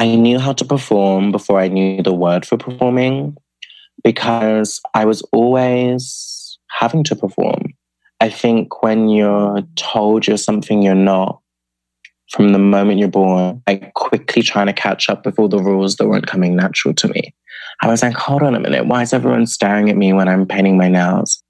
I knew how to perform before I knew the word for performing because I was always having to perform. I think when you're told you're something you're not from the moment you're born, I quickly trying to catch up with all the rules that weren't coming natural to me. I was like, hold on a minute, why is everyone staring at me when I'm painting my nails?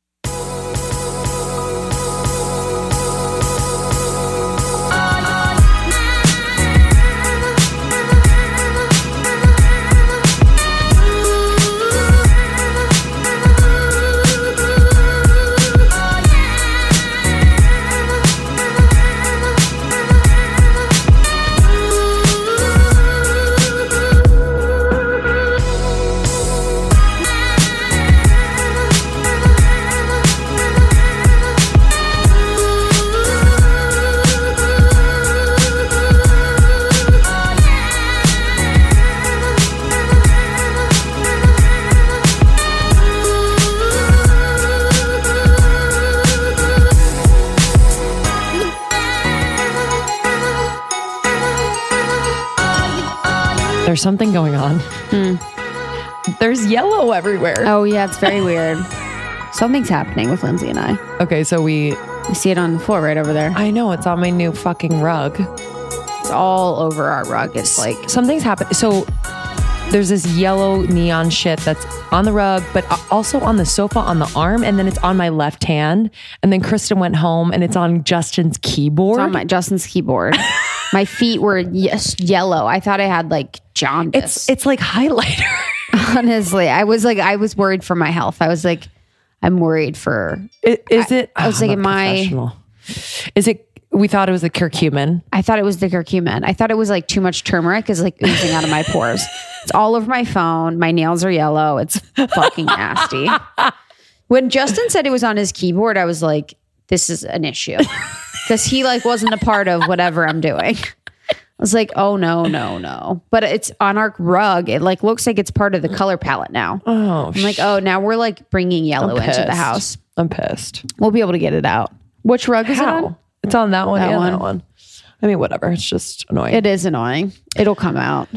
There's something going on. Hmm. There's yellow everywhere. Oh yeah, it's very weird. Something's happening with Lindsay and I. Okay, so we. We see it on the floor right over there. I know it's on my new fucking rug. It's all over our rug. It's like Something's happened. So there's this yellow neon shit that's on the rug, but also on the sofa on the arm, and then it's on my left hand. And then Kristen went home, and it's on Justin's keyboard. it's on my Justin's keyboard. my feet were yes, yellow. I thought I had like jaundice. it's it's like highlighter. honestly, I was like, I was worried for my health. I was like, I'm worried for. I- Is it? I was I'm like, am I- Is it? We thought it was the curcumin. I thought it was the curcumin. I thought it was like too much turmeric is like oozing out of my pores. It's all over my phone. My nails are yellow. It's fucking nasty. When Justin said it was on his keyboard, I was like, this is an issue. Because he like wasn't a part of whatever I'm doing. I was like, oh no, no, no. But it's on our rug. It like looks like it's part of the color palette now. Oh, I'm like, oh, now we're like bringing yellow into the house. I'm pissed. We'll be able to get it out. Which rug is it on? It's on that one That and one. that one. I mean, whatever. It's just annoying. It is annoying. It'll come out.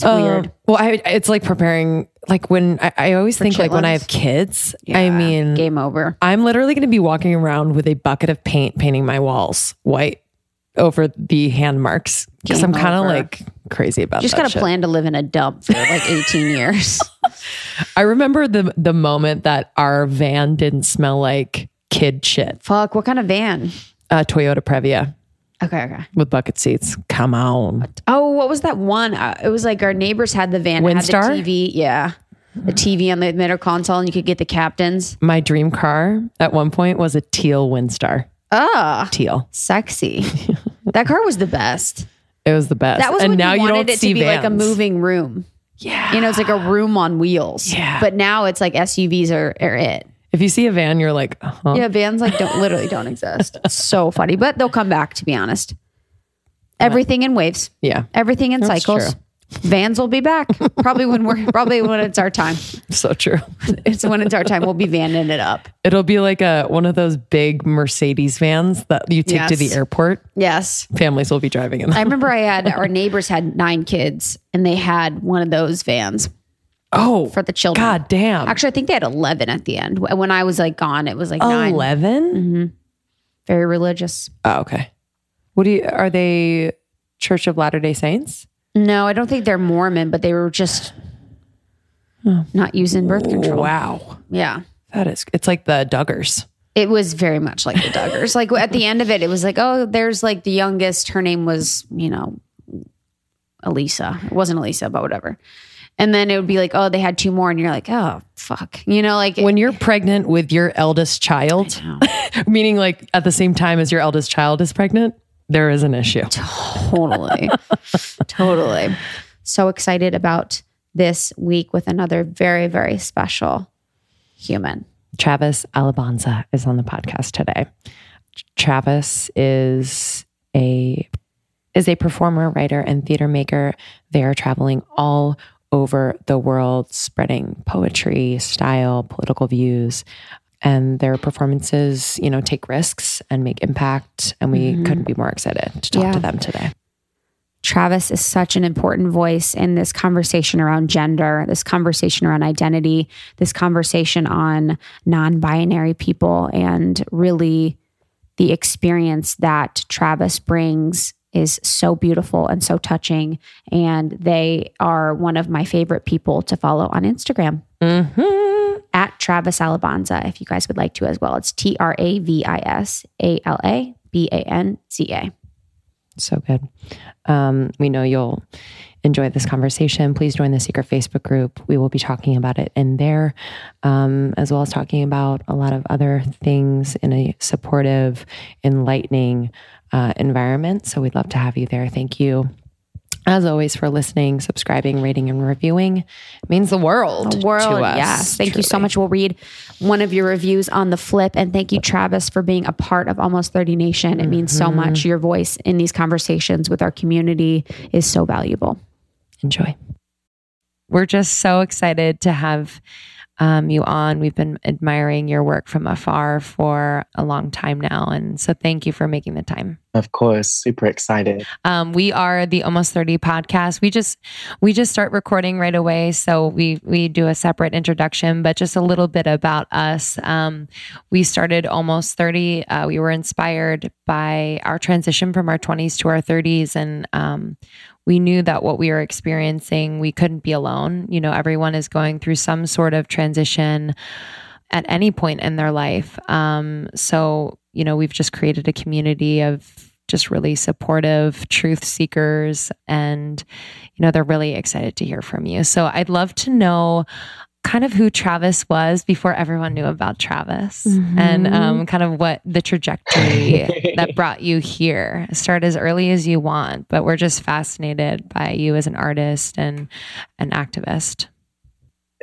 It's Um, weird. Well, I, it's like preparing. Like when I, I always think like when I have kids. I mean, game over. I'm literally going to be walking around with a bucket of paint, painting my walls white over the hand marks because I'm kind of like crazy about just that. got to shit. plan to live in a dump for like 18 years. I remember the the moment that our van didn't smell like kid shit. Fuck, what kind of van? Uh, Toyota Previa Okay, okay. with bucket seats. Come on. Oh, what was that one? Uh, it was like our neighbors had the van, it had Windstar? the TV. Yeah. The TV on the middle console, and you could get the captains. My dream car at one point was a teal Windstar. Ah, Teal. sexy. that car was the best. It was the best. That was and now you you wanted don't it see to be like a moving room. Yeah. You know, it's like a room on wheels. Yeah. But now it's like SUVs are, are it. If you see a van, you're like, huh? Yeah, vans like don't literally don't exist. It's so funny, but they'll come back. To be honest, everything in waves. Yeah. Everything in That's cycles. true. Vans will be back. Probably when we're probably when it's our time. So true. It's when it's our time. We'll be vanning it up. It'll be like a one of those big Mercedes vans that you take to the airport. Yes. Families will be driving in. I remember I had our neighbors had nine kids and they had one of those vans Oh, for the children. God damn. Actually, I think they had 11 at the end. When I was like gone, it was like nine. 11? Mm-hmm. Very religious. Oh, okay. What do you, are they Church of Latter day Saints? No, I don't think they're Mormon, but they were just not using birth control. Wow. Yeah. That is, it's like the Duggars. It was very much like the Duggars. like at the end of it, it was like, oh, there's like the youngest. Her name was, you know, Elisa. It wasn't Elisa, but whatever. And then it would be like, oh, they had two more, and you're like, oh, fuck. You know, like When you're pregnant with your eldest child, meaning like at the same time as your eldest child is pregnant, there is an issue. totally, totally. So excited about this week with another very, very special human. Travis Alabanza is on the podcast today. Travis is a is a performer, writer, and theater maker. They are traveling all over the world, spreading poetry, style, political views, and their performances, you know, take risks and make impact. And we mm-hmm. couldn't be more excited to talk Yeah. to them today. Travis is such an important voice in this conversation around gender, this conversation around identity, this conversation on non binary people, and really the experience that Travis brings is so beautiful and so touching. And they are one of my favorite people to follow on Instagram. Mm-hmm. At Travis Alabanza, if you guys would like to as well. It's T R A V I S A L A B A N Z A. So good. Um, we know you'll enjoy this conversation. Please join the secret Facebook group. We will be talking about it in there, um, as well as talking about a lot of other things in a supportive, enlightening uh, environment. So we'd love to have you there. Thank you. As always, for listening, subscribing, rating, and reviewing it means the world. The world, to us, yes. Thank you so much. We'll read one of your reviews on the flip. And thank you, Travis, for being a part of Almost 30 Nation. It means so much. Your voice in these conversations with our community is so valuable. Enjoy. We're just so excited to have um, you on. We've been admiring your work from afar for a long time now. And so thank you for making the time. Of course, super excited. Um, we are the almost 30 podcast. We just we just start recording right away. So we we do a separate introduction, but just a little bit about us. Um, we started almost 30. Uh, we were inspired by our transition from our 20s to our 30s. And um, we knew that what we were experiencing, we couldn't be alone. You know, everyone is going through some sort of transition at any point in their life. Um, so, you know, we've just created a community of just really supportive truth seekers. And, you know, they're really excited to hear from you. So I'd love to know kind of who Travis was before everyone knew about Travis and um, kind of what the trajectory that brought you here. Start as early as you want, but we're just fascinated by you as an artist and an activist.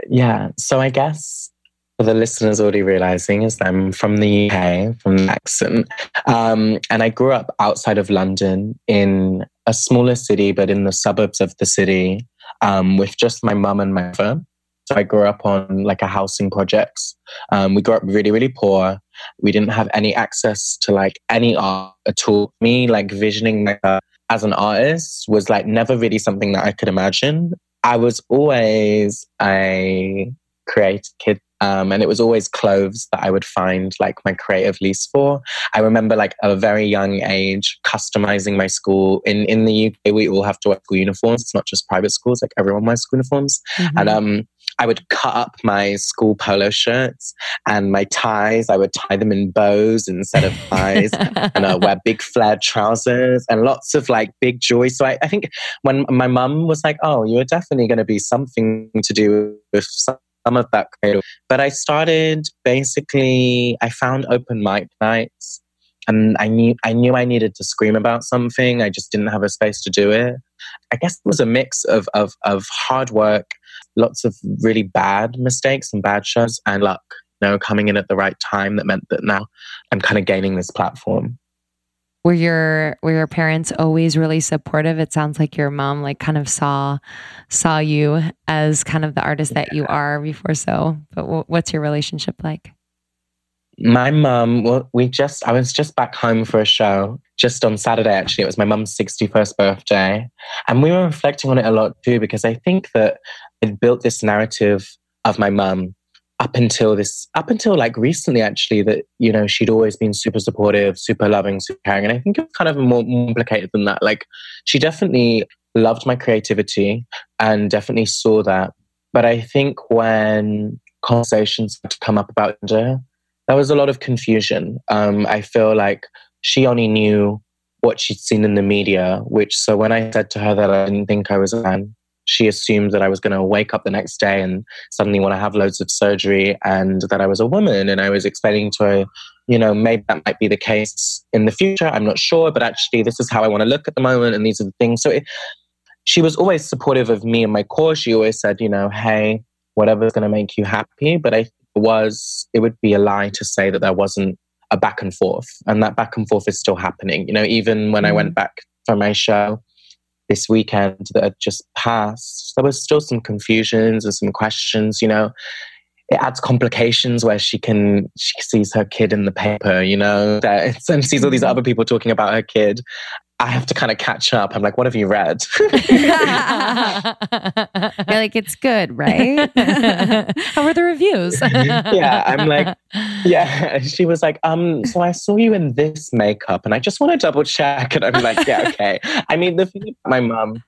Yeah. So I guess for the listeners already realizing is that I'm from the UK, from the accent. Um, and I grew up outside of London in a smaller city, but in the suburbs of the city um, with just my mum and my father. So I grew up on like a housing projects. Um, we grew up really, really poor. We didn't have any access to like any art at all. Me like visioning like, uh, as an artist was like never really something that I could imagine. I was always a creative kid um, and it was always clothes that I would find like my creative lease for. I remember like a very young age customizing my school. In in the UK, we all have to wear school uniforms. It's not just private schools; like everyone wears school uniforms. And um, I would cut up my school polo shirts and my ties. I would tie them in bows instead of ties, and uh, wear big flared trousers and lots of like big jewelry. So I, I think when my mum was like, "Oh, you're definitely going to be something to do with." Some of that. But I started basically, I found open mic nights and I knew I knew I needed to scream about something. I just didn't have a space to do it. I guess it was a mix of of of hard work, lots of really bad mistakes and bad shows, and luck. You know, coming in at the right time that meant that now I'm kind of gaining this platform. were your were your parents always really supportive it sounds like your mom like kind of saw saw you as kind of the artist that you are before so but what's your relationship like My mum, well, we just, I was just back home for a show just on Saturday, actually. It was my mum's 61st birthday. And we were reflecting on it a lot too, because I think that it built this narrative of my mum up until this, up until like recently, actually, that, you know, she'd always been super supportive, super loving, super caring. And I think it's kind of more complicated than that. Like, she definitely loved my creativity and definitely saw that. But I think when conversations come up about gender, there was a lot of confusion. Um, I feel like she only knew what she'd seen in the media, which so when I said to her that I didn't think I was a man, she assumed that I was going to wake up the next day and suddenly want to have loads of surgery and that I was a woman. And I was explaining to her, you know, maybe that might be the case in the future. I'm not sure, but actually, this is how I want to look at the moment. And these are the things. So it, she was always supportive of me and my course. She always said, you know, hey, whatever's going to make you happy. But I was, it would be a lie to say that there wasn't a back and forth. And that back and forth is still happening. You know, even when I went mm. back for my show this weekend that had just passed, there was still some confusions and some questions, you know. It adds complications where she can she sees her kid in the paper, you know, that, and sees all these mm. other people talking about her kid. I have to kind of catch up. I'm like, what have you read? You're like, it's good, right? How were the reviews? yeah, I'm like, yeah. She was like, um, so I saw you in this makeup, and I just want to double check. And I'm like, yeah, okay. I mean, the thing my mom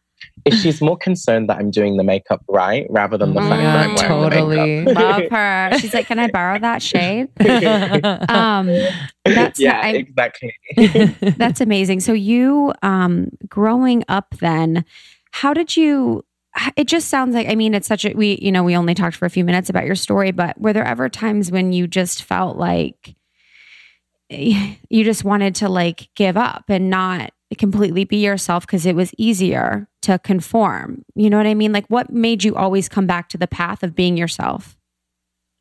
is she's more concerned that I'm doing the makeup right rather than the fact that I'm wearing totally. the makeup. Love her. She's like, can I borrow that shade? Um, that's yeah, I- exactly. That's amazing. So you um growing up then, how did you it just sounds like I mean it's such a we you know we only talked for a few minutes about your story but were there ever times when you just felt like you just wanted to like give up and not completely be yourself because it was easier to conform. You know what I mean? Like what made you always come back to the path of being yourself?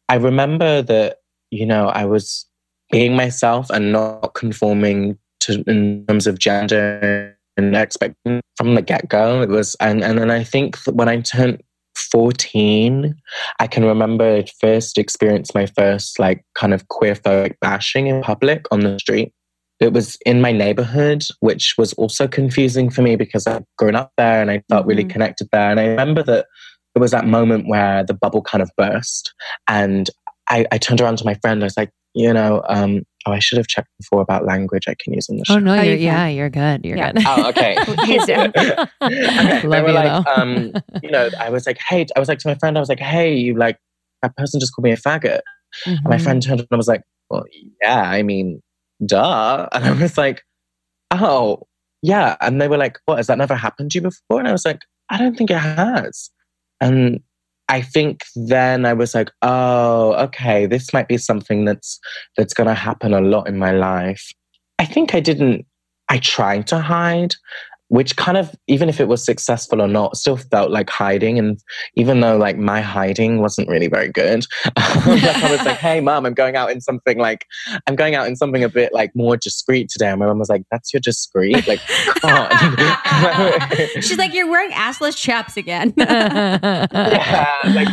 I remember that, you know, I was being myself and not conforming to in terms of gender and expecting from the get go. It was, and, and then I think when I turned 14, I can remember first experienced my first like kind of queer phobic bashing in public on the street. It was in my neighborhood, which was also confusing for me because I'd grown up there and I felt really Mhm. connected there. And I remember that it was that moment where the bubble kind of burst. And I, I turned around to my friend. I was like, you know, um, oh, I should have checked before about language I can use on the show. oh no, Oh, you're, you can. yeah, you're good. You're Yeah. good. Oh, okay. He's down. okay. They Love were you, like, um, you know, I was like, hey, I was like to my friend, I was like, hey, you like that person just called me a faggot. And my Mhm. friend turned and I was like, well, yeah, I mean, duh. And I was like, oh, yeah. And they were like, what, has that never happened to you before? And I was like, I don't think it has. And I think then I was like, oh, okay, this might be something that's that's gonna happen a lot in my life. I think I didn't I tried to hide, which kind of even if it was successful or not, still felt like hiding. And even though like my hiding wasn't really very good, like I was like, "Hey, mom, I'm going out in something like I'm going out in something a bit like more discreet today." And my mom was like, "That's your discreet, like come on." She's like, you're wearing assless chaps again. yeah, like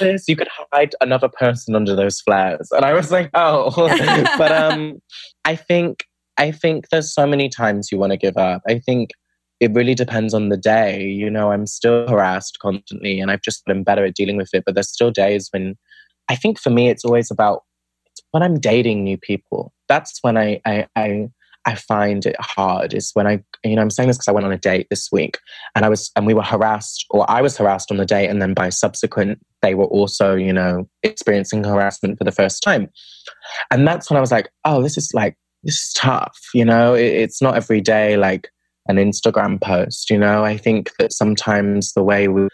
this, you could hide another person under those flares. And I was like, oh, but um, I think I think there's so many times you want to give up. I think it really depends on the day. You know, I'm still harassed constantly, and I've just been better at dealing with it. But there's still days when I think for me, it's always about it's when I'm dating new people. That's when I I. I I find it hard is when I, you know, I'm saying this because I went on a date this week and I was, and we were harassed, or I was harassed on the date, and then by subsequent, they were also, you know, experiencing harassment for the first time. And that's when I was like, oh, this is like, is tough, you know, it, it's not every day like an Instagram post, you know. I think that sometimes the way we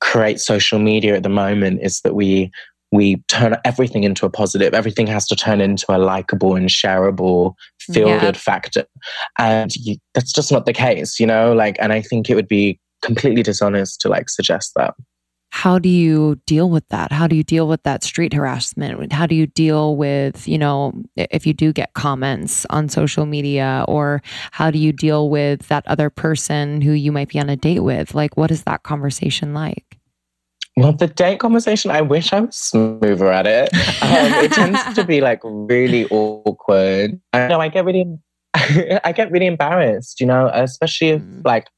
create social media at the moment is that we, we turn everything into a positive. Everything has to turn into a likable and shareable, feel Yeah. good factor. And you, that's just not the case, you know? Like, and I think it would be completely dishonest to like suggest that. How do you deal with that? How do you deal with that street harassment? How do you deal with, you know, if you do get comments on social media or how do you deal with that other person who you might be on a date with? Like, what is that conversation like? Well, the date conversation, I wish I was smoother at it. Um, it tends to be like really awkward. I know I get really, I get really embarrassed, you know, especially if Mm. like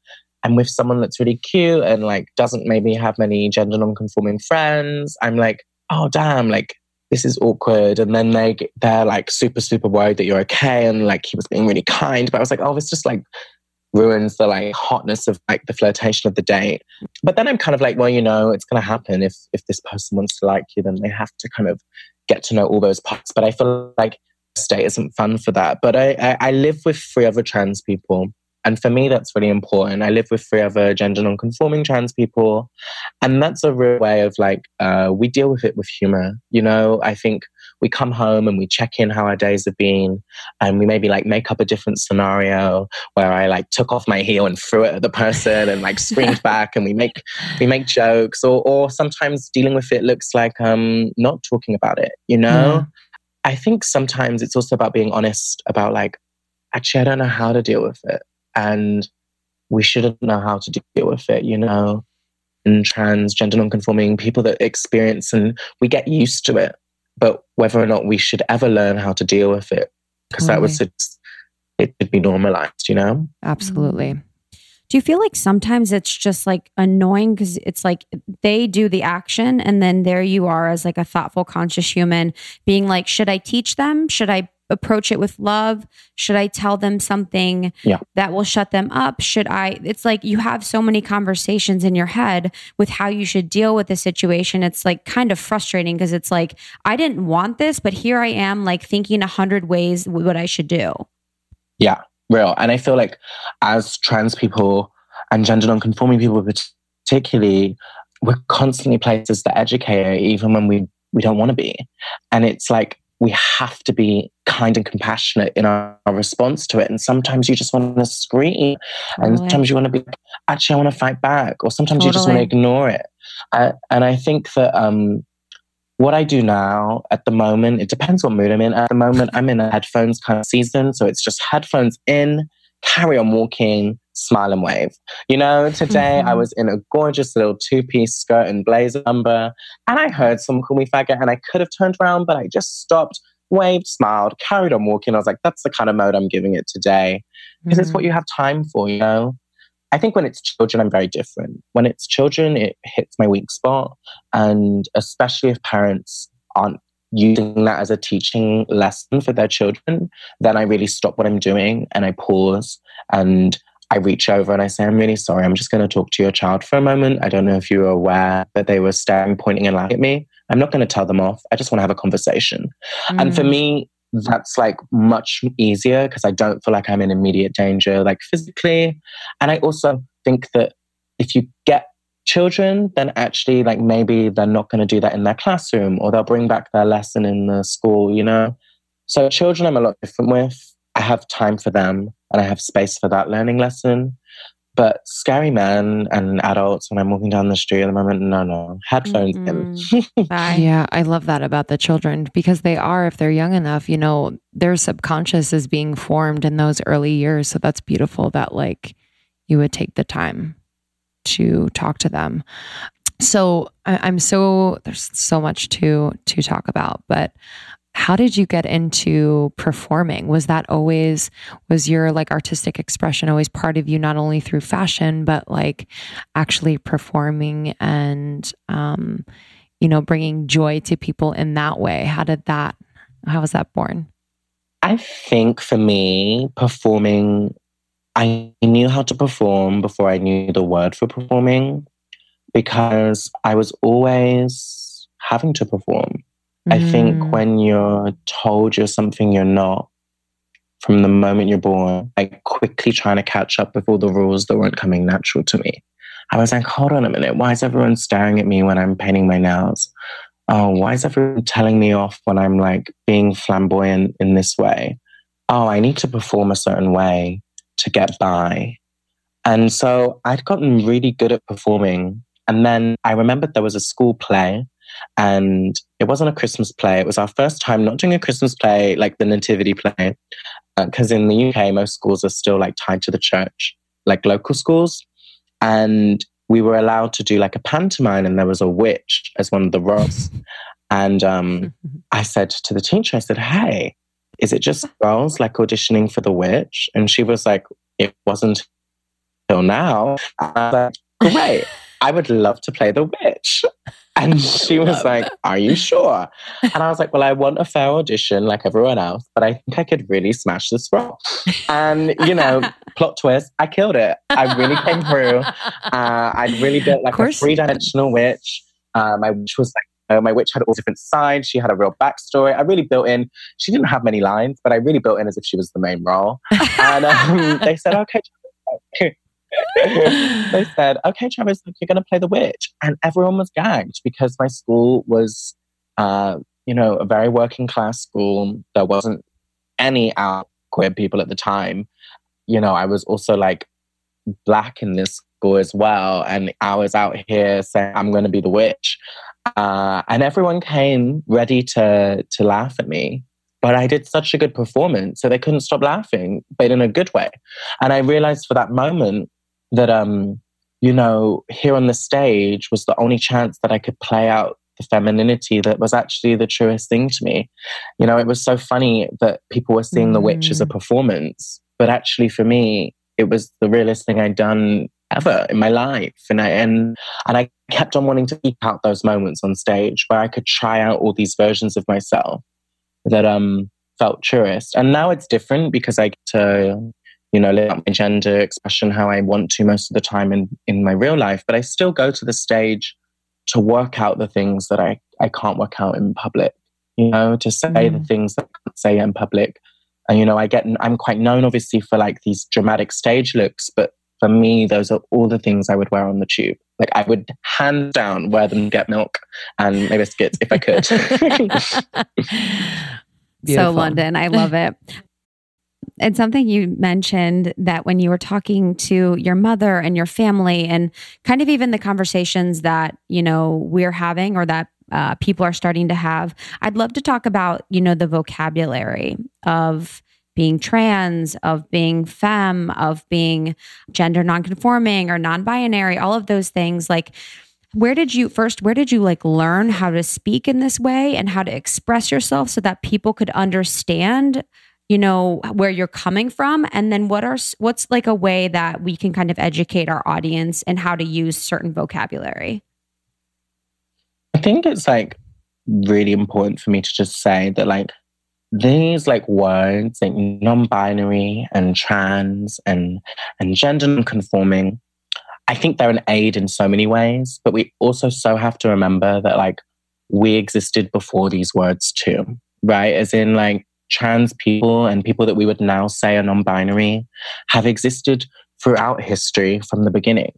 I'm with someone that's really cute and like doesn't maybe have many gender non-conforming friends. I'm like, oh damn, like this is awkward. And then they they're like super super worried that you're okay and like he was being really kind, but I was like, oh, this just like ruins the like hotness of like the flirtation of the date. But then I'm kind of like, well, you know, it's going to happen if if this person wants to like you, then they have to kind of get to know all those parts. But I feel like state isn't fun for that. But I, I, I live with three other trans people. And for me, that's really important. I live with three other gender non-conforming trans people. And that's a real way of like, uh, we deal with it with humor. You know, I think we come home and we check in how our days have been. And we maybe like make up a different scenario where I like took off my heel and threw it at the person and like screamed back and we make we make jokes or or sometimes dealing with it looks like um not talking about it, you know? I think sometimes it's also about being honest about like, actually, I don't know how to deal with it. And we shouldn't know how to deal with it, you know? And trans, gender non-conforming people that experience and we get used to it. But whether or not we should ever learn how to deal with it, because that was just, it should be normalized, you know? Absolutely. Do you feel like sometimes it's just like annoying because it's like they do the action and then there you are as like a thoughtful, conscious human being like, should I teach them? Should I approach it with love? Should I tell them something Yeah. that will shut them up? Should I? It's like you have so many conversations in your head with how you should deal with the situation. It's like kind of frustrating because it's like, I didn't want this, but here I am, like thinking a hundred ways what I should do. Yeah, real. And I feel like as trans people and gender non-conforming people particularly, we're constantly placed as the educator, even when we, we don't want to be. And it's like we have to be kind and compassionate in our, our response to it. And sometimes you just want to scream. And sometimes you want to be, actually, I want to fight back. Or sometimes you just want to ignore it. Uh, and I think that um, what I do now at the moment, it depends what mood I'm in. At the moment, I'm in a headphones kind of season. So it's just headphones in, carry on walking, smile and wave. You know, today I Mhm. was in a gorgeous little two piece skirt and blazer number, and I heard someone call me faggot, and I could have turned around, but I just stopped, waved, smiled, carried on walking. I was like, that's the kind of mode I'm giving it today because it's what you have time for, you know? I think when it's children, I'm very different. When it's children, it hits my weak spot. And especially if parents aren't using that as a teaching lesson for their children, then I really stop what I'm doing and I pause and I reach over and I say, I'm really sorry. I'm just going to talk to your child for a moment. I don't know if you were aware that they were staring, pointing, and laughing at me. I'm not going to tell them off. I just want to have a conversation. And for Mm. me, that's like much easier because I don't feel like I'm in immediate danger, like physically. And I also think that if you get children, then actually, like maybe they're not going to do that in their classroom or they'll bring back their lesson in the school, you know? So, children, I'm a lot different with. I have time for them and I have space for that learning lesson. But scary men and adults, when I'm walking down the street at the moment, no, no, headphones in. Yeah, I love that about the children because they are, if they're young enough, you know, their subconscious is being formed in those early years. So that's beautiful that, like, you would take the time to talk to them. So I'm so, there's so much to, to talk about, but how did you get into performing? Was that always, was your like artistic expression always part of you, not only through fashion, but like actually performing and, um, you know, bringing joy to people in that way. How did that, how was that born? I think for me, performing, I knew how to perform before I knew the word for performing because I was always having to perform. I think Mm. when you're told you're something you're not from the moment you're born, like quickly trying to catch up with all the rules that weren't coming natural to me. I was like, hold on a minute. Why is everyone staring at me when I'm painting my nails? Oh, why is everyone telling me off when I'm like being flamboyant in this way? Oh, I need to perform a certain way to get by. And so I'd gotten really good at performing. And then I remembered there was a school play and it wasn't a Christmas play. It was our first time not doing a Christmas play like the Nativity play, because in the UK, most schools are still like tied to the church, like local schools. And we were allowed to do like a pantomime, and there was a witch as one of the roles. And um, I said to the teacher, I said, Hey, is it just girls like auditioning for the witch? And she was like, It wasn't till now. And I was like, Great. I would love to play the witch. And she was like, Are you sure? And I was like, Well, I want a fair audition like everyone else, but I think I could really smash this role. And, you know, plot twist, I killed it. I really came through. Uh, I really built like a three dimensional witch. Uh, my witch was like, uh, my witch had all different sides. She had a real backstory. I really built in. She didn't have many lines, but I really built in as if she was the main role. And um, they said, okay. They said, okay, Travis, look, you're going to play the witch. And everyone was gagged because my school was, uh, you know, a very working class school. There wasn't any out queer people at the time. You know, I was also like black in this school as well. And I was out here saying, I'm going to be the witch. Uh, and everyone came ready to, to laugh at me. But I did such a good performance, so they couldn't stop laughing, but in a good way. And I realized for that moment that, um, you know, here on the stage was the only chance that I could play out the femininity that was actually the truest thing to me. You know, it was so funny that people were seeing the witch as a performance But actually, for me, it was the realest thing I'd done ever in my life. And I, and, and I kept on wanting to seek out those moments on stage where I could try out all these versions of myself that, um, felt truest. And now it's different because I get to, you know, live out my gender expression how I want to most of the time in, in my real life. But I still go to the stage to work out the things that I, I can't work out in public, you know, to say mm. the things that I can't say in public. And, you know, I get, I'm quite known obviously for like these dramatic stage looks, but for me, those are all the things I would wear on the tube. Like I would hands down wear them, get milk and my biscuits if I could. so London, I love it. And something you mentioned that when you were talking to your mother and your family, and kind of even the conversations that you know we're having or that uh, people are starting to have, I'd love to talk about you know the vocabulary of being trans, of being femme, of being gender nonconforming or non-binary, all of those things, like where did you first where did you like learn how to speak in this way and how to express yourself so that people could understand you know where you're coming from and then what are what's like a way that we can kind of educate our audience and how to use certain vocabulary i think it's like really important for me to just say that like these like words like non-binary and trans and and gender non-conforming I think they're an aid in so many ways, but we also so have to remember that like we existed before these words too, right? As in like trans people and people that we would now say are non-binary have existed throughout history from the beginning.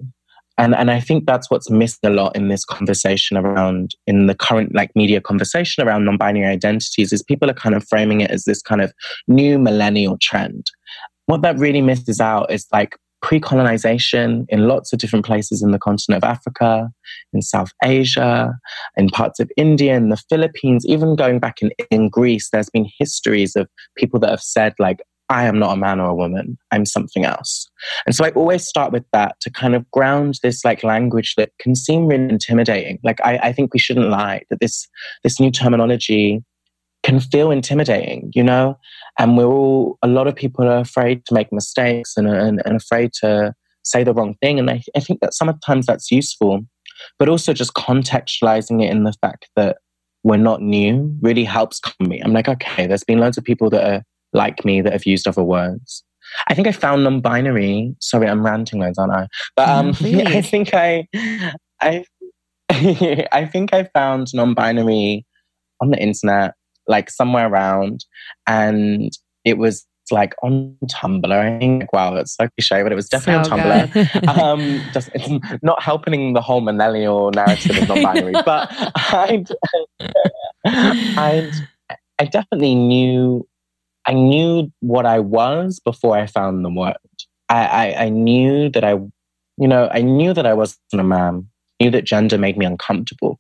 And, and I think that's what's missed a lot in this conversation around, in the current like media conversation around non-binary identities is people are kind of framing it as this kind of new millennial trend. What that really misses out is like pre colonization in lots of different places in the continent of Africa, in South Asia, in parts of India, in the Philippines, even going back in, in Greece, there's been histories of people that have said, like, I am not a man or a woman. I'm something else. And so I always start with that to kind of ground this like language that can seem really intimidating. Like I, I think we shouldn't lie that this this new terminology can feel intimidating, you know? And we're all, a lot of people are afraid to make mistakes and, and, and afraid to say the wrong thing. And I, I think that sometimes that's useful, but also just contextualizing it in the fact that we're not new really helps me. I'm like, okay, there's been loads of people that are like me that have used other words. I think I found non-binary. Sorry, I'm ranting loads, aren't I? But um, I think I, I, I think I found non-binary on the internet like somewhere around, and it was like on Tumblr. I think, wow, it's so cliche, but it was definitely so on Tumblr. um, just it's not helping the whole millennial narrative of non-binary, but I, I, I definitely knew, I knew what I was before I found the word. I, I, I knew that I, you know, I knew that I wasn't a man. I knew that gender made me uncomfortable.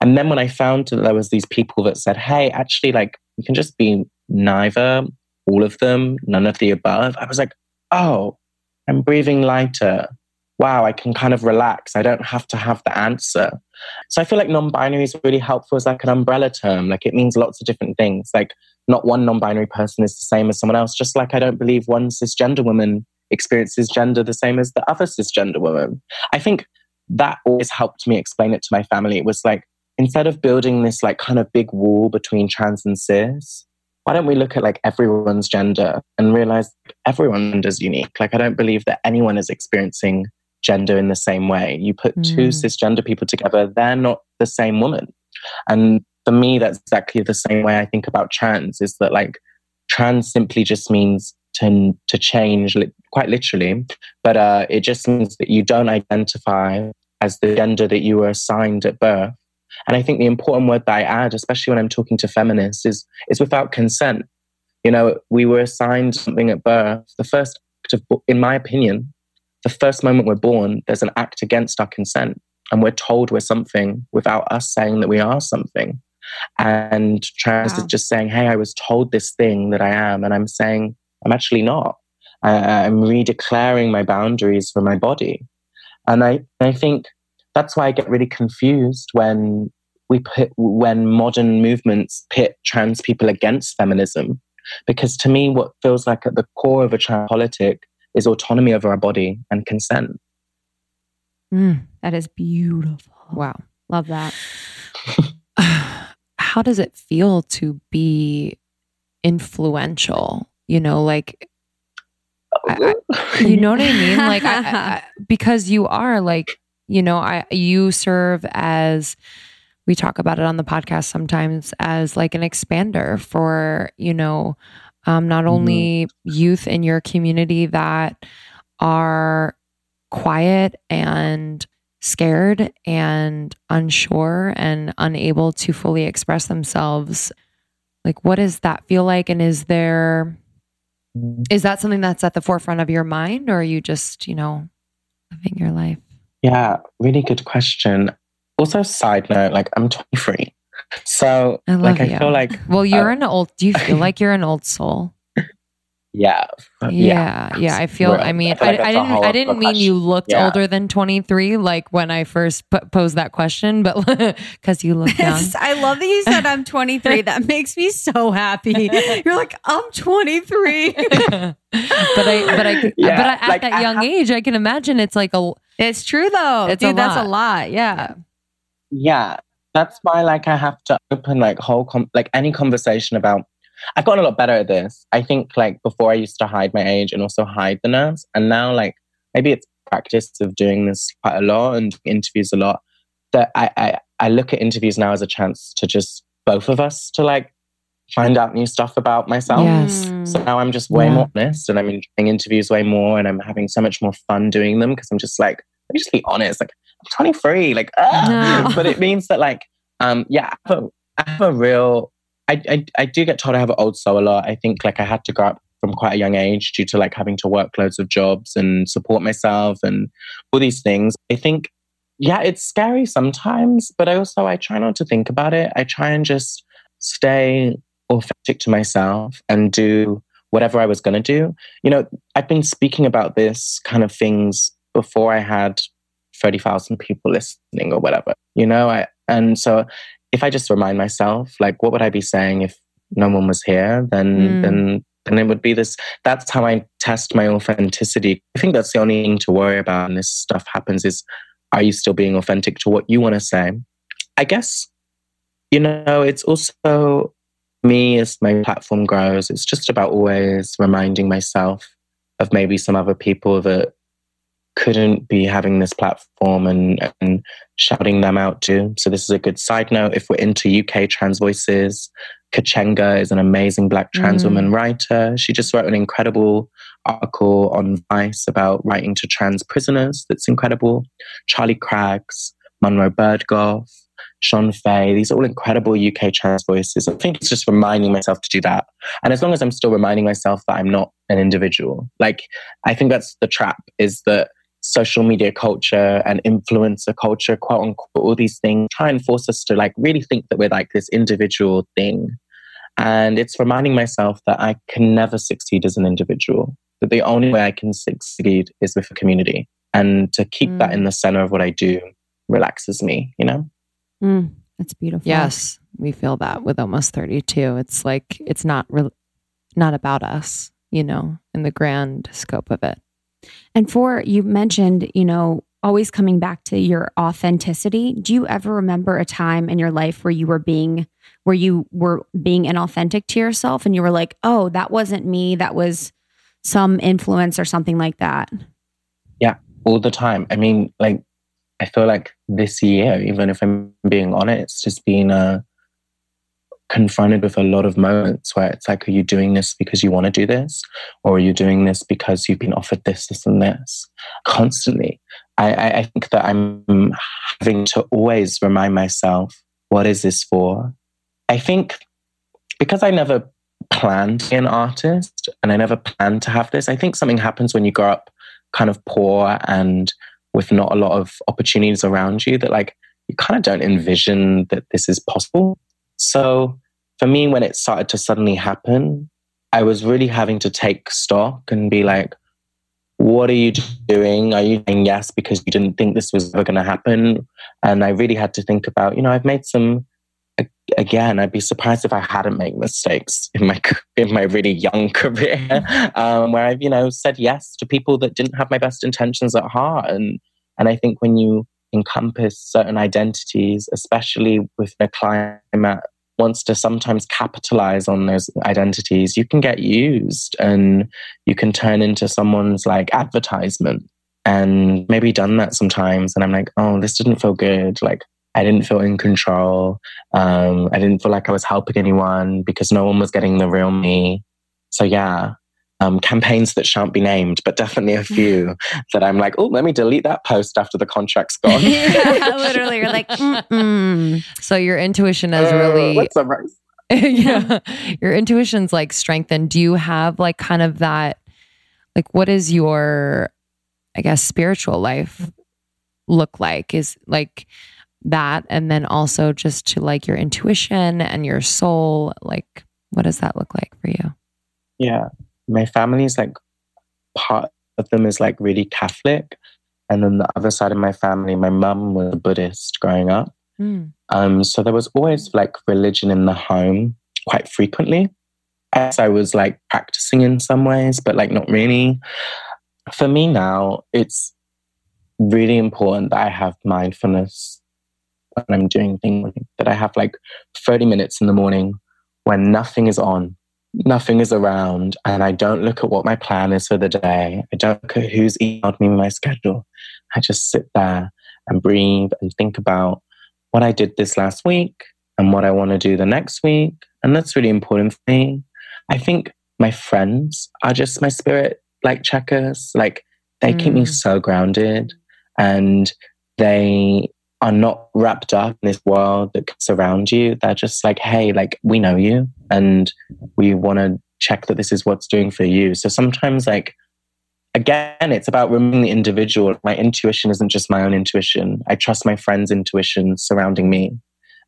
And then when I found that there was these people that said, hey, actually, like, you can just be neither, all of them, none of the above, I was like, oh, I'm breathing lighter. Wow, I can kind of relax. I don't have to have the answer. So I feel like non binary is really helpful as like an umbrella term. Like it means lots of different things. Like not one non binary person is the same as someone else, just like I don't believe one cisgender woman experiences gender the same as the other cisgender woman. I think that always helped me explain it to my family. It was like, instead of building this like kind of big wall between trans and cis, why don't we look at like everyone's gender and realize everyone's gender is unique? Like, I don't believe that anyone is experiencing gender in the same way. You put mm. two cisgender people together, they're not the same woman. And for me, that's exactly the same way I think about trans is that like trans simply just means to, to change li- quite literally, but uh, it just means that you don't identify as the gender that you were assigned at birth. And I think the important word that I add, especially when I'm talking to feminists, is, is without consent. You know, we were assigned something at birth. The first act of, in my opinion, the first moment we're born, there's an act against our consent. And we're told we're something without us saying that we are something. And trans wow. is just saying, hey, I was told this thing that I am. And I'm saying, I'm actually not. I, I'm redeclaring my boundaries for my body. And I, I think that's why I get really confused when we put when modern movements pit trans people against feminism Because to me, what feels like at the core of a trans politic is autonomy over our body and consent. Mm, that is beautiful. Wow. Love that. How does it feel to be influential? You know, like, I, I, you know what I mean? Like, I, because you are like, you know, I you serve as we talk about it on the podcast sometimes as like an expander for you know um, not mm-hmm. only youth in your community that are quiet and scared and unsure and unable to fully express themselves like what does that feel like and is there mm-hmm. that something that's at the forefront of your mind or are you just you know living your life yeah really good question. Also side note like i'm 23 so I like I feel like well you're uh, an old do you feel like you're an old soul? Yeah. Yeah. Yeah. I feel, I mean, I, I, like I didn't, I didn't mean you looked yeah. older than 23, like when I first p- posed that question, but because you look young. I love that you said I'm 23. that makes me so happy. You're like, I'm 23. but I, but I, yeah, but I, at like, that young age, I can imagine it's like a, it's true though. It's Dude, a that's a lot. Yeah. Yeah. That's why, like, I have to open like whole, com- like any conversation about I've gotten a lot better at this. I think like before I used to hide my age and also hide the nerves. And now like maybe it's practice of doing this quite a lot and interviews a lot. That I, I, I look at interviews now as a chance to just both of us to like find out new stuff about myself. Yes. So now I'm just way yeah. more honest and I'm enjoying interviews way more and I'm having so much more fun doing them because I'm just like, let me just be honest. Like I'm 23, like, ah. no. but it means that like, um, yeah, I have a, I have a real I, I, I do get told I have an old soul a lot. I think like I had to grow up from quite a young age due to like having to work loads of jobs and support myself and all these things. I think, yeah, it's scary sometimes, but I also I try not to think about it. I try and just stay authentic to myself and do whatever I was going to do. You know, I've been speaking about this kind of things before I had 30,000 people listening or whatever, you know, I, and so if I just remind myself, like, what would I be saying if no one was here? Then, mm. then, then it would be this. That's how I test my authenticity. I think that's the only thing to worry about when this stuff happens is, are you still being authentic to what you want to say? I guess, you know, it's also me as my platform grows. It's just about always reminding myself of maybe some other people that couldn't be having this platform and, and shouting them out too. So this is a good side note. If we're into UK trans voices, Kuchenga is an amazing black trans mm. woman writer. She just wrote an incredible article on Vice about writing to trans prisoners. That's incredible. Charlie Craggs, Munroe Bergdorf, Shon Faye, These are all incredible UK trans voices. I think it's just reminding myself to do that. And as long as I'm still reminding myself that I'm not an individual, like I think that's the trap is that social media culture and influencer culture, quote unquote, all these things try and force us to like really think that we're like this individual thing. And it's reminding myself that I can never succeed as an individual, that the only way I can succeed is with a community. And to keep mm. that in the center of what I do relaxes me, you know? Mm, that's beautiful. Yes, we feel that with almost 32. It's like, it's not, re- not about us, you know, in the grand scope of it. And for you mentioned, you know, always coming back to your authenticity. Do you ever remember a time in your life where you were being where you were being inauthentic to yourself and you were like, "Oh, that wasn't me. That was some influence or something like that." Yeah, all the time. I mean, like I feel like this year, even if I'm being honest, it's just been a confronted with a lot of moments where it's like, are you doing this because you want to do this? Or are you doing this because you've been offered this, this, and this? Constantly. I, I think that I'm having to always remind myself, what is this for? I think because I never planned to be an artist and I never planned to have this, I think something happens when you grow up kind of poor and with not a lot of opportunities around you that like you kind of don't envision that this is possible. So for me, when it started to suddenly happen, I was really having to take stock and be like, what are you doing? Are you saying yes because you didn't think this was ever going to happen? And I really had to think about, you know, I've made some again, I'd be surprised if I hadn't made mistakes in my in my really young career, um, where I've you know said yes to people that didn't have my best intentions at heart, and and I think when you encompass certain identities, especially with a climate wants to sometimes capitalize on those identities, you can get used and you can turn into someone's like advertisement. And maybe done that sometimes. And I'm like, oh, this didn't feel good. Like, I didn't feel in control. Um, I didn't feel like I was helping anyone because no one was getting the real me. So, yeah, um, campaigns that shan't be named, but definitely a few that I'm like, oh, let me delete that post after the contract's gone. yeah, literally, you're like, Mm-mm. so your intuition is Uh, really, let's summarize. yeah, your intuition's like strengthened. Do you have like kind of that, like, what is your, I guess, spiritual life look like? Is like that, and then also just to like your intuition and your soul, like, what does that look like for you? Yeah. My family is like part of them is like really Catholic. And then the other side of my family, my mum was a Buddhist growing up. Mm. Um, so there was always like religion in the home quite frequently. As I was like practicing in some ways, but like not really. For me now, it's really important that I have mindfulness when I'm doing things, that I have like 30 minutes in the morning when nothing is on, nothing is around, and I don't look at what my plan is for the day. I don't look at who's emailed me my schedule. I just sit there and breathe and think about what I did this last week and what I want to do the next week. And that's really important for me. I think my friends are just my spirit like checkers. Like they keep me Mm. so grounded and they are not wrapped up in this world that surround you. They're just like, hey, like we know you and we want to check that this is what's doing for you. So sometimes like again, it's about remembering the individual. My intuition isn't just my own intuition. I trust my friends' intuition surrounding me.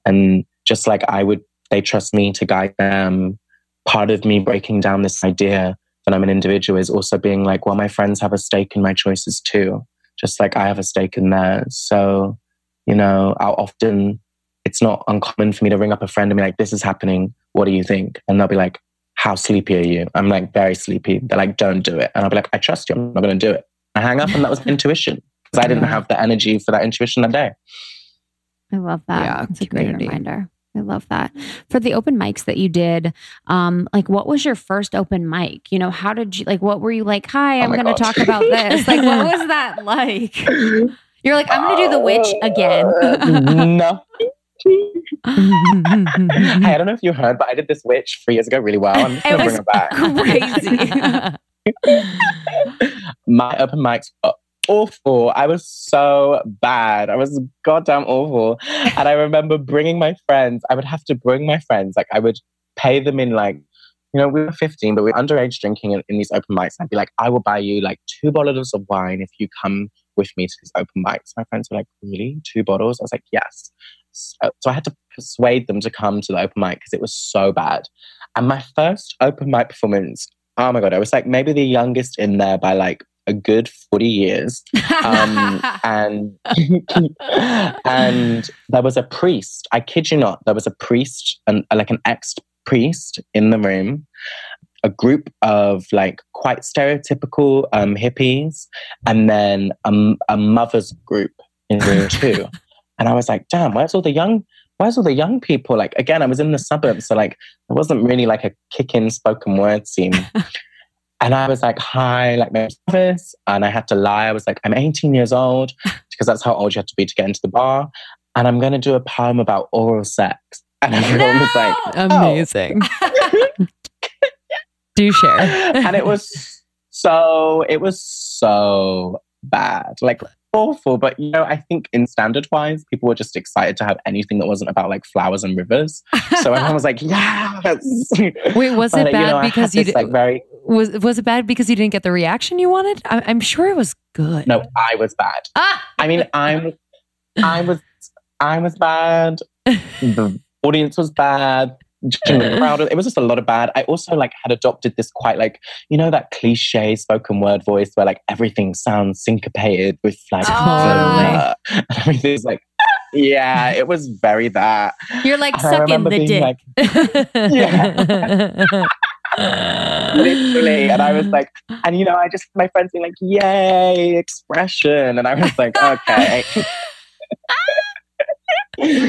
And just like I would, they trust me to guide them. Part of me breaking down this idea that I'm an individual is also being like, well, my friends have a stake in my choices too, just like I have a stake in theirs. So, you know, I'll often, it's not uncommon for me to ring up a friend and be like, this is happening. What do you think? And they'll be like, how sleepy are you? I'm like, very sleepy. They're like, don't do it. And I'll be like, I trust you. I'm not going to do it. I hang up and that was intuition because I didn't have the energy for that intuition that day. I love that. Yeah, It's a great reminder. I love that. For the open mics that you did, um, like what was your first open mic? You know, how did you like what were you like, hi, Oh I'm my gonna God. talk about this. Like what was that like? You're like, I'm gonna do the witch again. no. Hey, I don't know if you heard, but I did this witch three years ago really well. I'm just It going to was bring it back. Crazy. My open mics were awful. I was so bad. I was goddamn awful. And I remember bringing my friends. I would have to bring my friends. Like I would pay them in like, you know, we were 15, but we were underage drinking in, in these open mics. I'd be like, I will buy you like two bottles of wine if you come with me to these open mics. My friends were like, really? Two bottles? I was like, yes. So, so I had to persuade them to come to the open mic because it was so bad. And my first open mic performance, oh my God, I was like maybe the youngest in there by like a good 40 years. Um, and and there was a priest. I kid you not, there was a priest and like an ex priest in the room. A group of like quite stereotypical um, hippies, and then a mother's group in room two. and I was like, "Damn, where's all the young? Where's all the young people?" Like again, I was in the suburbs, so like there wasn't really like a kick-in spoken word scene. And I was like, hi, like my office. And I had to lie. I was like, I'm 18 years old because that's how old you have to be to get into the bar. And I'm going to do a poem about oral sex. And everyone was like, Amazing. Do share. and it was so, it was so bad, like awful. But, you know, I think in standard wise, people were just excited to have anything that wasn't about like flowers and rivers. So everyone was like, yes. Wait, was But, it you bad know, because had you did, like very, was was it bad because you didn't get the reaction you wanted? I, I'm sure it was good. no, I was bad. Ah! I mean, I'm, I was, I was bad. The audience was bad. Crowd, it was just a lot of bad. I also like had adopted this quite like you know that cliche spoken word voice where like everything sounds syncopated with like uh, and everything's like yeah, it was very that. You're like And sucking the dick. like, literally. And I was like, and you know, I just, my friends being like, yay, expression. And I was like, okay.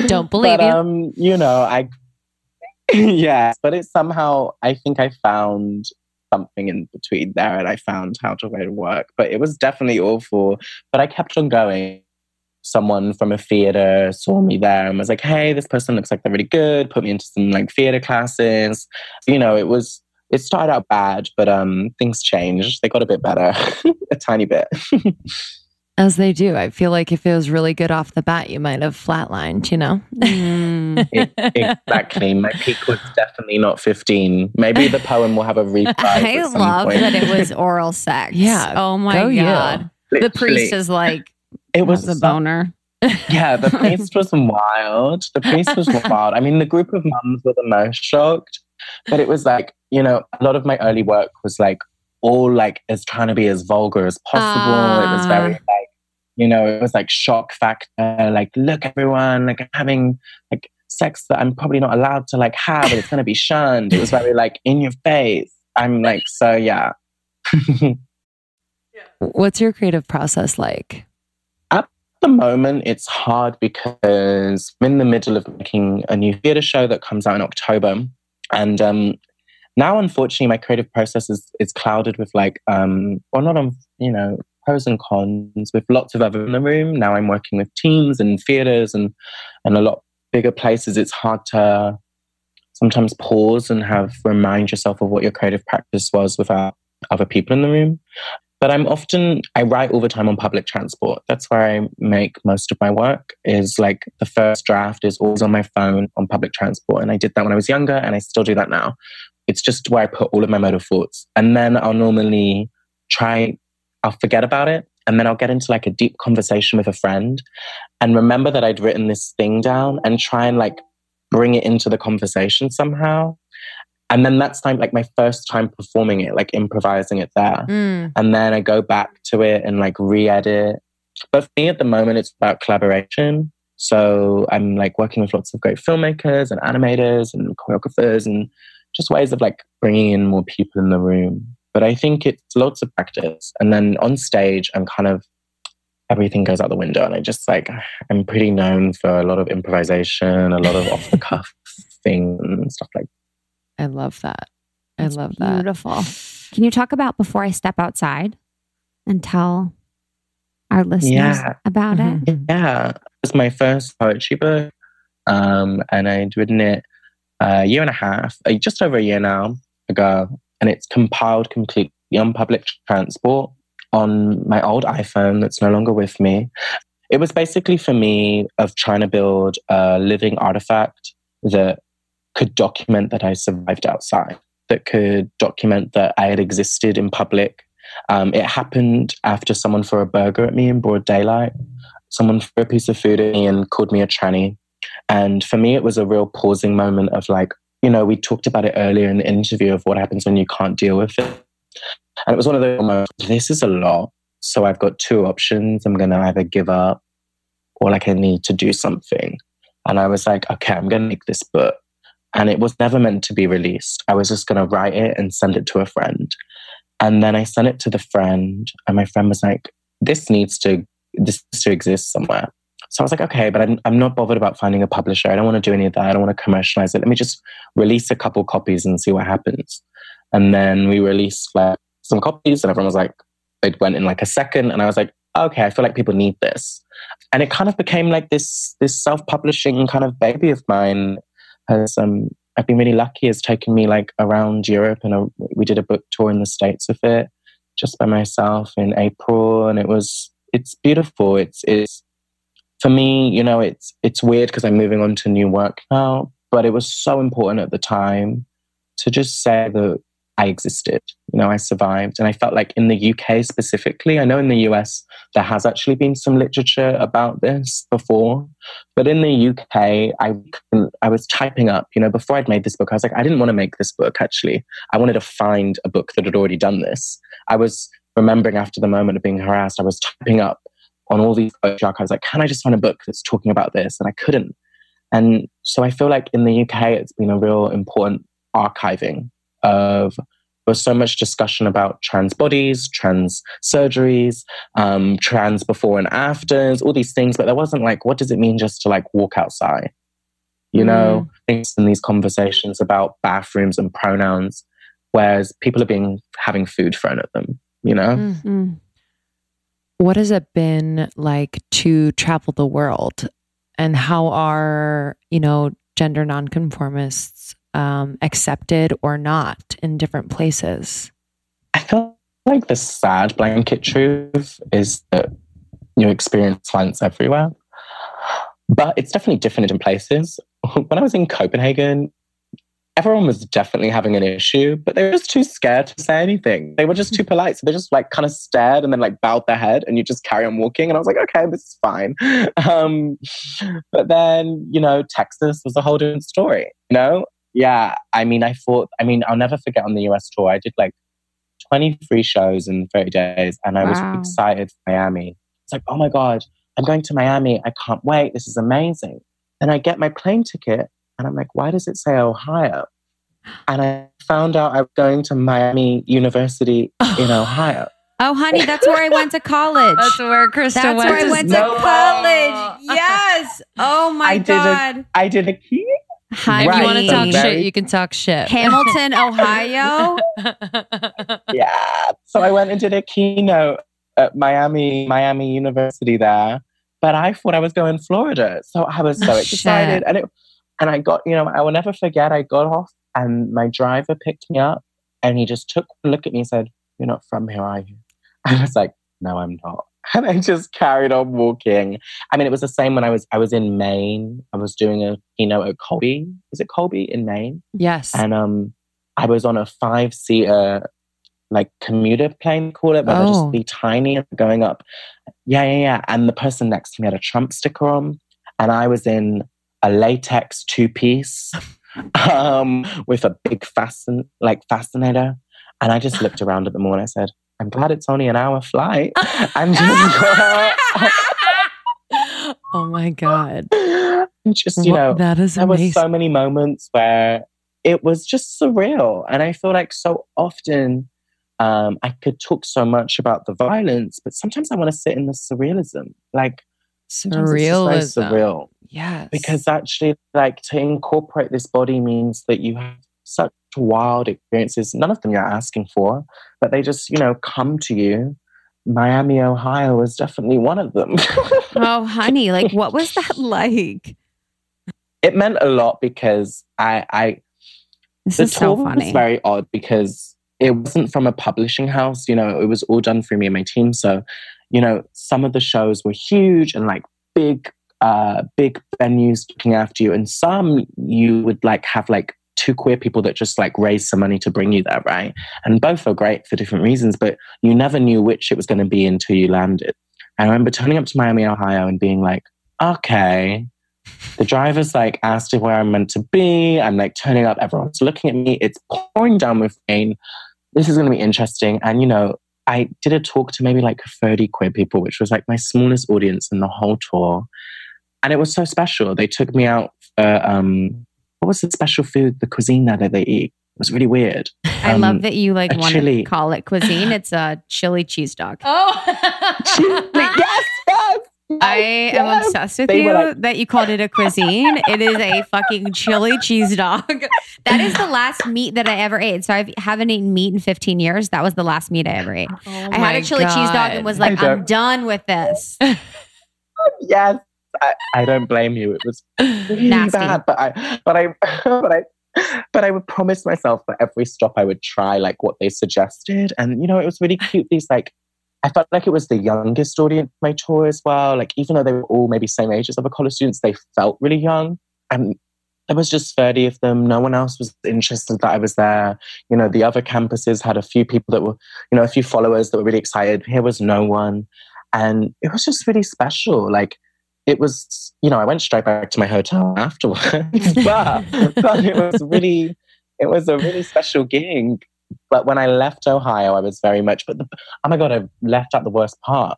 Don't believe but, you. Um, you know, I, yeah, but it somehow, I think I found something in between there and I found how to write work. But it was definitely awful. But I kept on going. Someone from a theater saw me there and was like, hey, this person looks like they're really good, put me into some like theater classes. You know, it was it started out bad, but um things changed. They got a bit better. a tiny bit. As they do. I feel like if it was really good off the bat, you might have flatlined, you know? Mm. It- exactly. My peak was definitely not 15. Maybe the poem will have a reprise. I at some love point. that it was oral sex. Yeah, Oh my go you. god. The priest is like it was was a boner. Yeah, the priest was wild. The priest was wild. I mean, the group of mums were the most shocked, but it was like, you know, a lot of my early work was like all like as trying to be as vulgar as possible. it was very Ah. like, you know, it was like shock factor. Like, look, everyone, like having like sex that I'm probably not allowed to like have, and it's gonna be shunned. It was very like in your face. I'm like, so yeah. What's your creative process like? At the moment it's hard because I'm in the middle of making a new theatre show that comes out in October. And um, now, unfortunately, my creative process is, is clouded with like, um, well, not on, you know, pros and cons with lots of other in the room. Now I'm working with teams and theatres and, and a lot bigger places. It's hard to sometimes pause and have remind yourself of what your creative practice was without other people in the room. But I'm often I write all the time on public transport. That's where I make most of my work. Is like the first draft is always on my phone on public transport, and I did that when I was younger, and I still do that now. It's just where I put all of my motor thoughts, and then I'll normally try. I'll forget about it, and then I'll get into like a deep conversation with a friend, and remember that I'd written this thing down, and try and like bring it into the conversation somehow. And then that's time like my first time performing it, like improvising it there Mm. and then I go back to it and like re-edit. But for me at the moment, it's about collaboration. So I'm like working with lots of great filmmakers and animators and choreographers and just ways of like bringing in more people in the room. But I think it's lots of practice. And then on stage, I'm kind of everything goes out the window. And I just like, I'm pretty known for a lot of improvisation, a lot of off the cuff things and stuff like I love that. I That's love that. Beautiful. Can you talk about before I step outside and tell our listeners Yeah. about it? Mhm. Yeah, It's my first poetry book, um, and I'd written it a year and a half, uh, just over a year now ago, and it's compiled completely on public transport on my old iPhone that's no longer with me. It was basically for me of trying to build a living artifact that could document that I survived outside, that could document that I had existed in public. Um, it happened after someone threw a burger at me in broad daylight someone threw a piece of food at me and called me a tranny. And for me, it was a real pausing moment of like, you know, we talked about it earlier in the interview of what happens when you can't deal with it. And it was one of those moments, this is a lot. So I've got two options. I'm going to either give up or like I need to do something. And I was like, okay, I'm going to make this book. And it was never meant to be released. I was just going to write it and send it to a friend. And then I sent it to the friend, and my friend was like, this needs to this needs to exist somewhere. So I was like, okay, but I'm, I'm not bothered about finding a publisher. I don't want to do any of that. I don't want to commercialize it. Let me just release a couple copies and see what happens. And then we released like some copies, and everyone was like, it went in like a second, and I was like, okay, I feel like people need this. And it kind of became like this this self publishing kind of baby of mine. Has um, I've been really lucky. It's taken me like around Europe, and a, we did a book tour in the states with it, just by myself in April, and it was it's beautiful. It's it's for me, you know, it's it's weird because I'm moving on to new work now, but it was so important at the time to just say that I existed. You know, I survived, and I felt like in the UK specifically, I know in the US there has actually been some literature about this before, but in the UK, I I was typing up. You know, before I'd made this book, I was like, I didn't want to make this book. Actually, I wanted to find a book that had already done this. I was remembering after the moment of being harassed, I was typing up on all these poetry archives, like, can I just find a book that's talking about this? And I couldn't. And so I feel like in the UK, it's been a real important archiving of there's so much discussion about trans bodies, trans surgeries, um, trans before and afters, all these things, but there wasn't like, what does it mean just to like walk outside? You know, things in these conversations about bathrooms and pronouns, whereas people are being having food thrown at them, you know? Mm. What has it been like to travel the world? And how are, you know, gender nonconformists um, accepted or not in different places? I feel like the sad blanket truth is that you experience violence everywhere. But it's definitely different in places. When I was in Copenhagen, everyone was definitely having an issue, but they were just too scared to say anything. They were just too polite. So they just like kind of stared and then like bowed their head and you just carry on walking. And I was like, okay, this is fine. Um, but then, you know, Texas was a whole different story, you know? Yeah. I mean, I thought, I mean, I'll never forget on the US tour, I did like 23 shows in 30 days and I Wow. was excited for Miami. It's like, oh my God, I'm going to Miami. I can't wait. This is amazing. And I get my plane ticket and I'm like, why does it say Ohio? And I found out I was going to Miami University oh. in Ohio. Oh, honey, that's where I went to college. That's where Krista That's where I went to No college. Yes. Oh my I did a- God. I did a key. Honey. If you want to talk Very- shit, you can talk shit. Hamilton, Ohio. Yeah. So I went and did a keynote at Miami, Miami University there. But I thought I was going to Florida. So I was so Oh, excited. shit. And it and I got, you know, I will never forget I got off and my driver picked me up and he just took a look at me and said, You're not from here, are you? I was like, No, I'm not. And I just carried on walking. I mean, it was the same when I was I was in Maine. I was doing a you know at Colby. Is it Colby in Maine? yes. and um, I was on a five seater like commuter plane, call it, but Oh. just be tiny and going up. Yeah, yeah, yeah. And the person next to me had a Trump sticker on, and I was in a latex two piece um, with a big fasten like fascinator, and I just looked around at them all and I said. I'm glad it's only an hour flight. And just oh my god. just, you know, that is there amazing. were so many moments where it was just surreal and i feel like so often um, i could talk so much about the violence but sometimes i want to sit in the surrealism like sometimes it's just Surrealism. surreal Yes. because actually like to incorporate this body means that you have such wild experiences none of them you're asking for but they just you know come to you miami ohio was definitely one of them Oh, honey, like what was that like? it meant a lot because i i This the is so tour funny. was very odd because it wasn't from a publishing house. You know, it was all done through me and my team. So, you know, some of the shows were huge and like big, uh, big venues looking after you, and some you would like have like two queer people that just like raise some money to bring you there, right? And both are great for different reasons, but you never knew which it was going to be until you landed. I remember turning up to Miami, Ohio, and being like, okay, the driver's like asked if where I'm meant to be. I'm like turning up. Everyone's looking at me. It's pouring down with rain. This is going to be interesting. And, you know, I did a talk to maybe like 30 queer people, which was like my smallest audience in the whole tour. And it was so special. They took me out for, um, what was the special food, the cuisine that they eat? It was really weird. I Um, love that you like want chili. to call it cuisine. It's a chili cheese dog. Oh. yes, yes, yes. I am yes. obsessed with They you like- that you called it a cuisine. it is a fucking chili cheese dog. That is the last meat that I ever ate. So I haven't eaten meat in 15 years. That was the last meat I ever ate. Oh I had a chili cheese dog and was like, I'm done with this. yes. I, I don't blame you. It was really Nasty. bad, but I, but I, but I, but I would promise myself that every stop I would try like what they suggested, and you know it was really cute. These like, I felt like it was the youngest audience my tour as well. Like even though they were all maybe same age as other college students, they felt really young, and there was just thirty of them. No one else was interested that I was there. You know, the other campuses had a few people that were, you know, a few followers that were really excited. Here was no one, and it was just really special. Like it was, you know, I went straight back to my hotel afterwards, but, but it was really, it was a really special gig. But when I left Ohio, I was very much, but the, oh my God, I left out the worst part.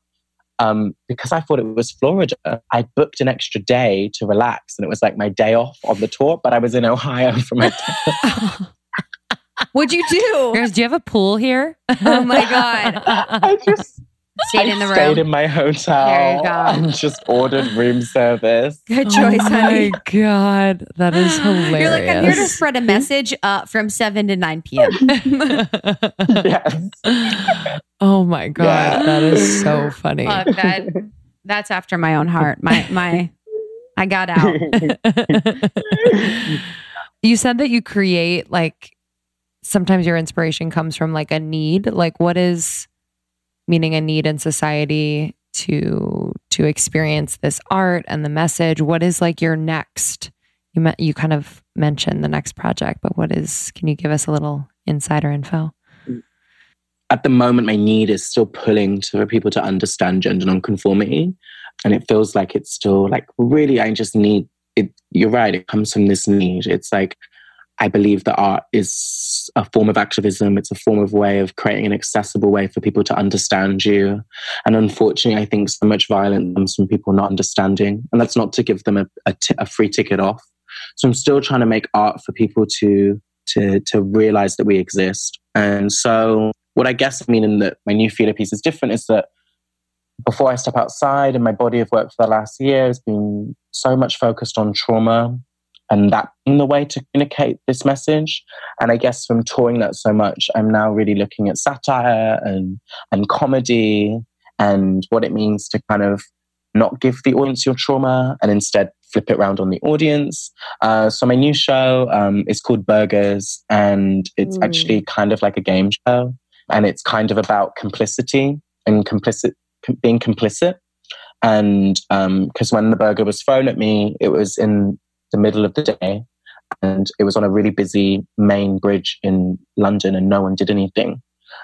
um, because I thought it was Florida, I booked an extra day to relax. And it was like my day off on the tour, but I was in Ohio for my. What'd you do? Girls, do you have a pool here? Oh my God. I just Stayed I in the stayed room. in my hotel There you go. and just ordered room service. Good choice, oh honey. my god, that is hilarious. You're like, I'm here to spread a message uh, from 7 to 9 p.m. Yes. oh my god, Yeah. that is so funny. Fuck, that, that's after my own heart. My, my, I got out. you said that you create like sometimes your inspiration comes from like a need. Like what is meaning a need in society to to experience this art and the message? What is like your next? You you kind of mentioned the next project, but what is? Can you give us a little insider info? At the moment, my need is still pulling to for people to understand gender nonconformity. And it feels like it's still like really, I just need it. You're right. It comes from this need. It's like, I believe that art is a form of activism. It's a form of way of creating an accessible way for people to understand you. And unfortunately, I think so much violence comes from people not understanding. And that's not to give them a, a, t- a free ticket off. So I'm still trying to make art for people to to to realize that we exist. And so what I guess I mean in that my new feeder piece is different is that before I step outside and my body of work for the last year has been so much focused on trauma and that being the way to communicate this message. And I guess from touring that so much, I'm now really looking at satire and and comedy and what it means to kind of not give the audience your trauma and instead flip it around on the audience. Uh, so my new show um, is called Burgerz, and it's Mm. actually kind of like a game show, and it's kind of about complicity and complicit being complicit. And because when the burger was thrown at me, it was in the middle of the day, and it was on a really busy main bridge in London, and no one did anything.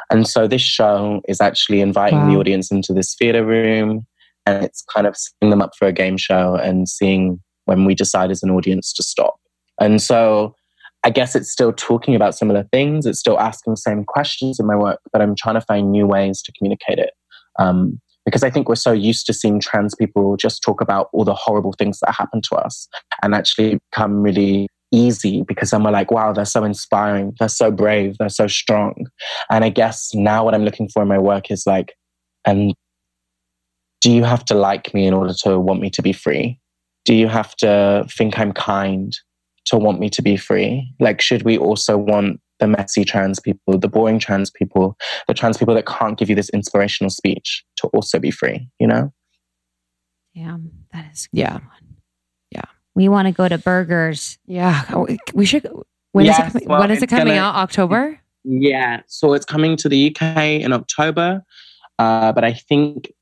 And so this show is actually inviting the audience into this theater room and it's kind of setting them up for a game show and seeing when we decide as an audience to stop. And so I guess it's still talking about similar things. It's still asking the same questions in my work, but I'm trying to find new ways to communicate it. Um, because I think we're so used to seeing trans people just talk about all the horrible things that happen to us and actually become really easy because then we're like, wow, they're so inspiring. They're so brave. They're so strong. And I guess now what I'm looking for in my work is like, and do you have to like me in order to want me to be free? Do you have to think I'm kind to want me to be free? Like, should we also want the messy trans people, the boring trans people, the trans people that can't give you this inspirational speech to also be free, you know? Yeah, that is a Yeah. good one. We want to go to Burgerz. Yeah, we should. When is Yes, it? coming- well, when is it coming gonna- out? October. Yeah. So it's coming to the UK in October. Uh, but I think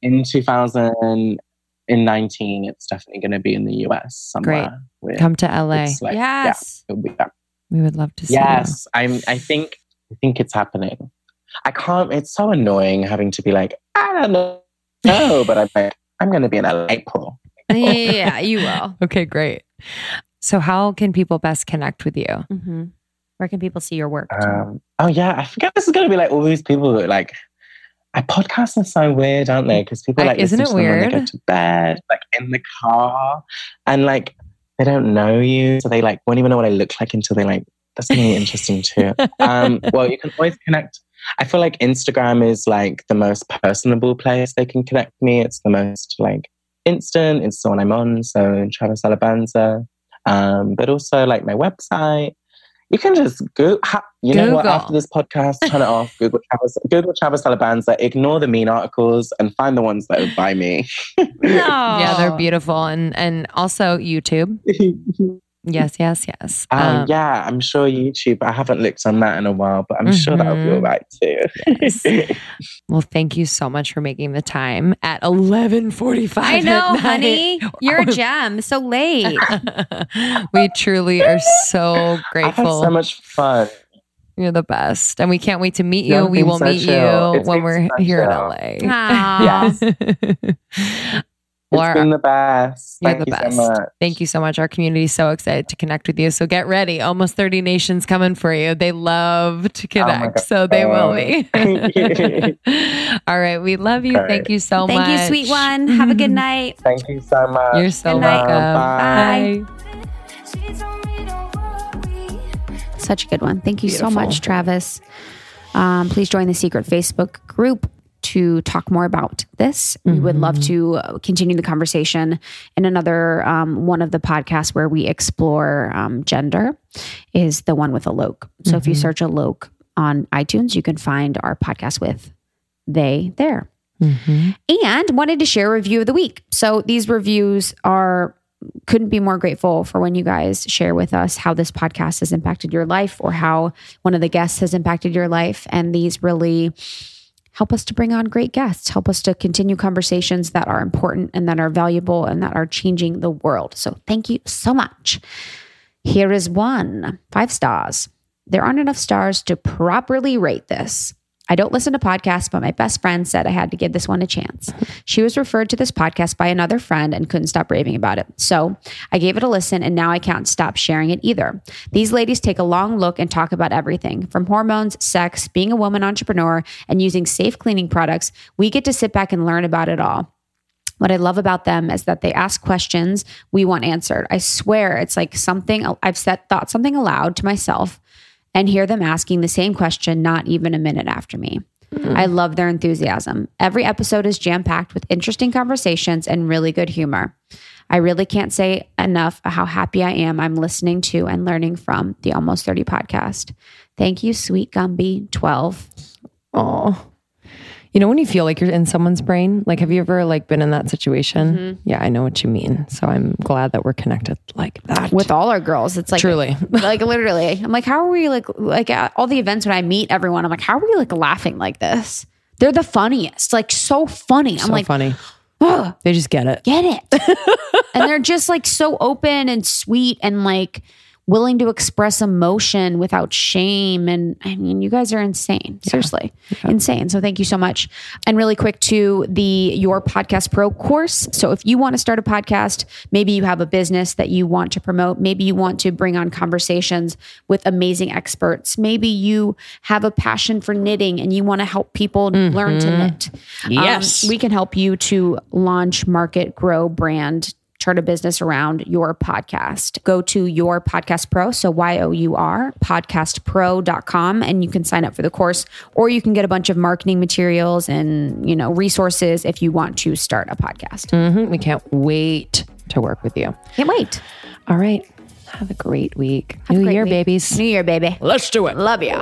in 2019, it's definitely going to be in the US somewhere. Where Come to LA. like, yes. Yeah, it'll be that. We would love to see. Yes, I'm. I think. I think it's happening. I can't. It's so annoying having to be like, I don't know, no, but I'm like, I'm going to be in April. yeah, you will. Okay, great. So, how can people best connect with you? hmm Where can people see your work? Um, oh yeah, I forget this is going to be like all these people that like. I podcasts are so weird, aren't they? Because people I- like isn't listen it to them when they weird? go to bed, like in the car, and like they don't know you, so they like won't even know what I look like until they like. That's really interesting too. Um, well, you can always connect. I feel like Instagram is like the most personable place they can connect me. It's the most like instant. It's the one I'm on. So Travis Alabanza. Um, but also like my website. You can just go. Ha, you know what? After this podcast, turn it off. Google Travis. Google Travis Alabanza. Ignore the mean articles and find the ones that would buy me. No. Yeah, they're beautiful, and and also YouTube. Yes, yes, yes. Um, yeah, I'm sure YouTube. I haven't looked on that in a while, but I'm sure that'll be all right too. Yes. Well, thank you so much for making the time at eleven forty-five. I know, honey. You're a gem. So late. we truly are so I had grateful. so much fun. You're the best, and we can't wait to meet you. Yeah, we will so meet chill. you It's when we're so here in chill. LA. Aw. Yes. It's been the best. You're Thank the you best. so much. Thank you so much. Our community is so excited to connect with you. So get ready. Almost 30 nations coming for you. They love to Oh connect. God. so they will be. All right. We love you. All Thank you so Thank much. Thank you, sweet one. Have a good night. Thank you so much. You're so Good night. welcome. Bye. Such a good one. Thank you so much, Travis. Um, please join the secret Facebook group to talk more about this. We would love to uh, continue the conversation in another um, one of the podcasts where we explore um, gender is the one with Alok. So if you search Alok on iTunes, you can find our podcast with they there. And wanted to share a review of the week. So these reviews are couldn't be more grateful for when you guys share with us how this podcast has impacted your life or how one of the guests has impacted your life. And these really help us to bring on great guests, help us to continue conversations that are important and that are valuable and that are changing the world. So thank you so much. Here is one five stars. There aren't enough stars to properly rate this. I don't listen to podcasts, but my best friend said I had to give this one a chance. She was referred to this podcast by another friend and couldn't stop raving about it. So I gave it a listen and now I can't stop sharing it either. These ladies take a long look and talk about everything from hormones, sex, being a woman entrepreneur, and using safe cleaning products. We get to sit back and learn about it all. What I love about them is that they ask questions we want answered. I swear it's like something I've said, thought something aloud to myself and hear them asking the same question not even a minute after me. Hmm. I love their enthusiasm. Every episode is jam packed with interesting conversations and really good humor. I really can't say enough how happy I am I'm listening to and learning from the Almost 30 podcast. Thank you, Sweet Gumby 12. Oh. You know when you feel like you're in someone's brain? Like have you ever like been in that situation? Mm-hmm. Yeah, I know what you mean. So I'm glad that we're connected like that. With all our girls, it's like Truly. like literally. I'm like, how are we like like at all the events when I meet everyone? I'm like, how are we like laughing like this? They're the funniest, like so funny. I'm so like, funny. "Ugh, They just get it. get it. and they're just like so open and sweet and like willing to express emotion without shame. And I mean, you guys are insane. Seriously, insane. So thank you so much. And really quick to the Your Podcast Pro course. So if you want to start a podcast, maybe you have a business that you want to promote, maybe you want to bring on conversations with amazing experts, maybe you have a passion for knitting and you want to help people learn to knit. Um, Yes. we can help you to launch, market, grow, brand, start a business around your podcast. Go to your podcast pro. So Y O U R podcastpro.com and you can sign up for the course or you can get a bunch of marketing materials and, you know, resources if you want to start a podcast. Mhm. We can't wait to work with you. Can't wait. All right. Have a great week. a New great Year, week. babies. New Year, baby. Let's do it. Love you.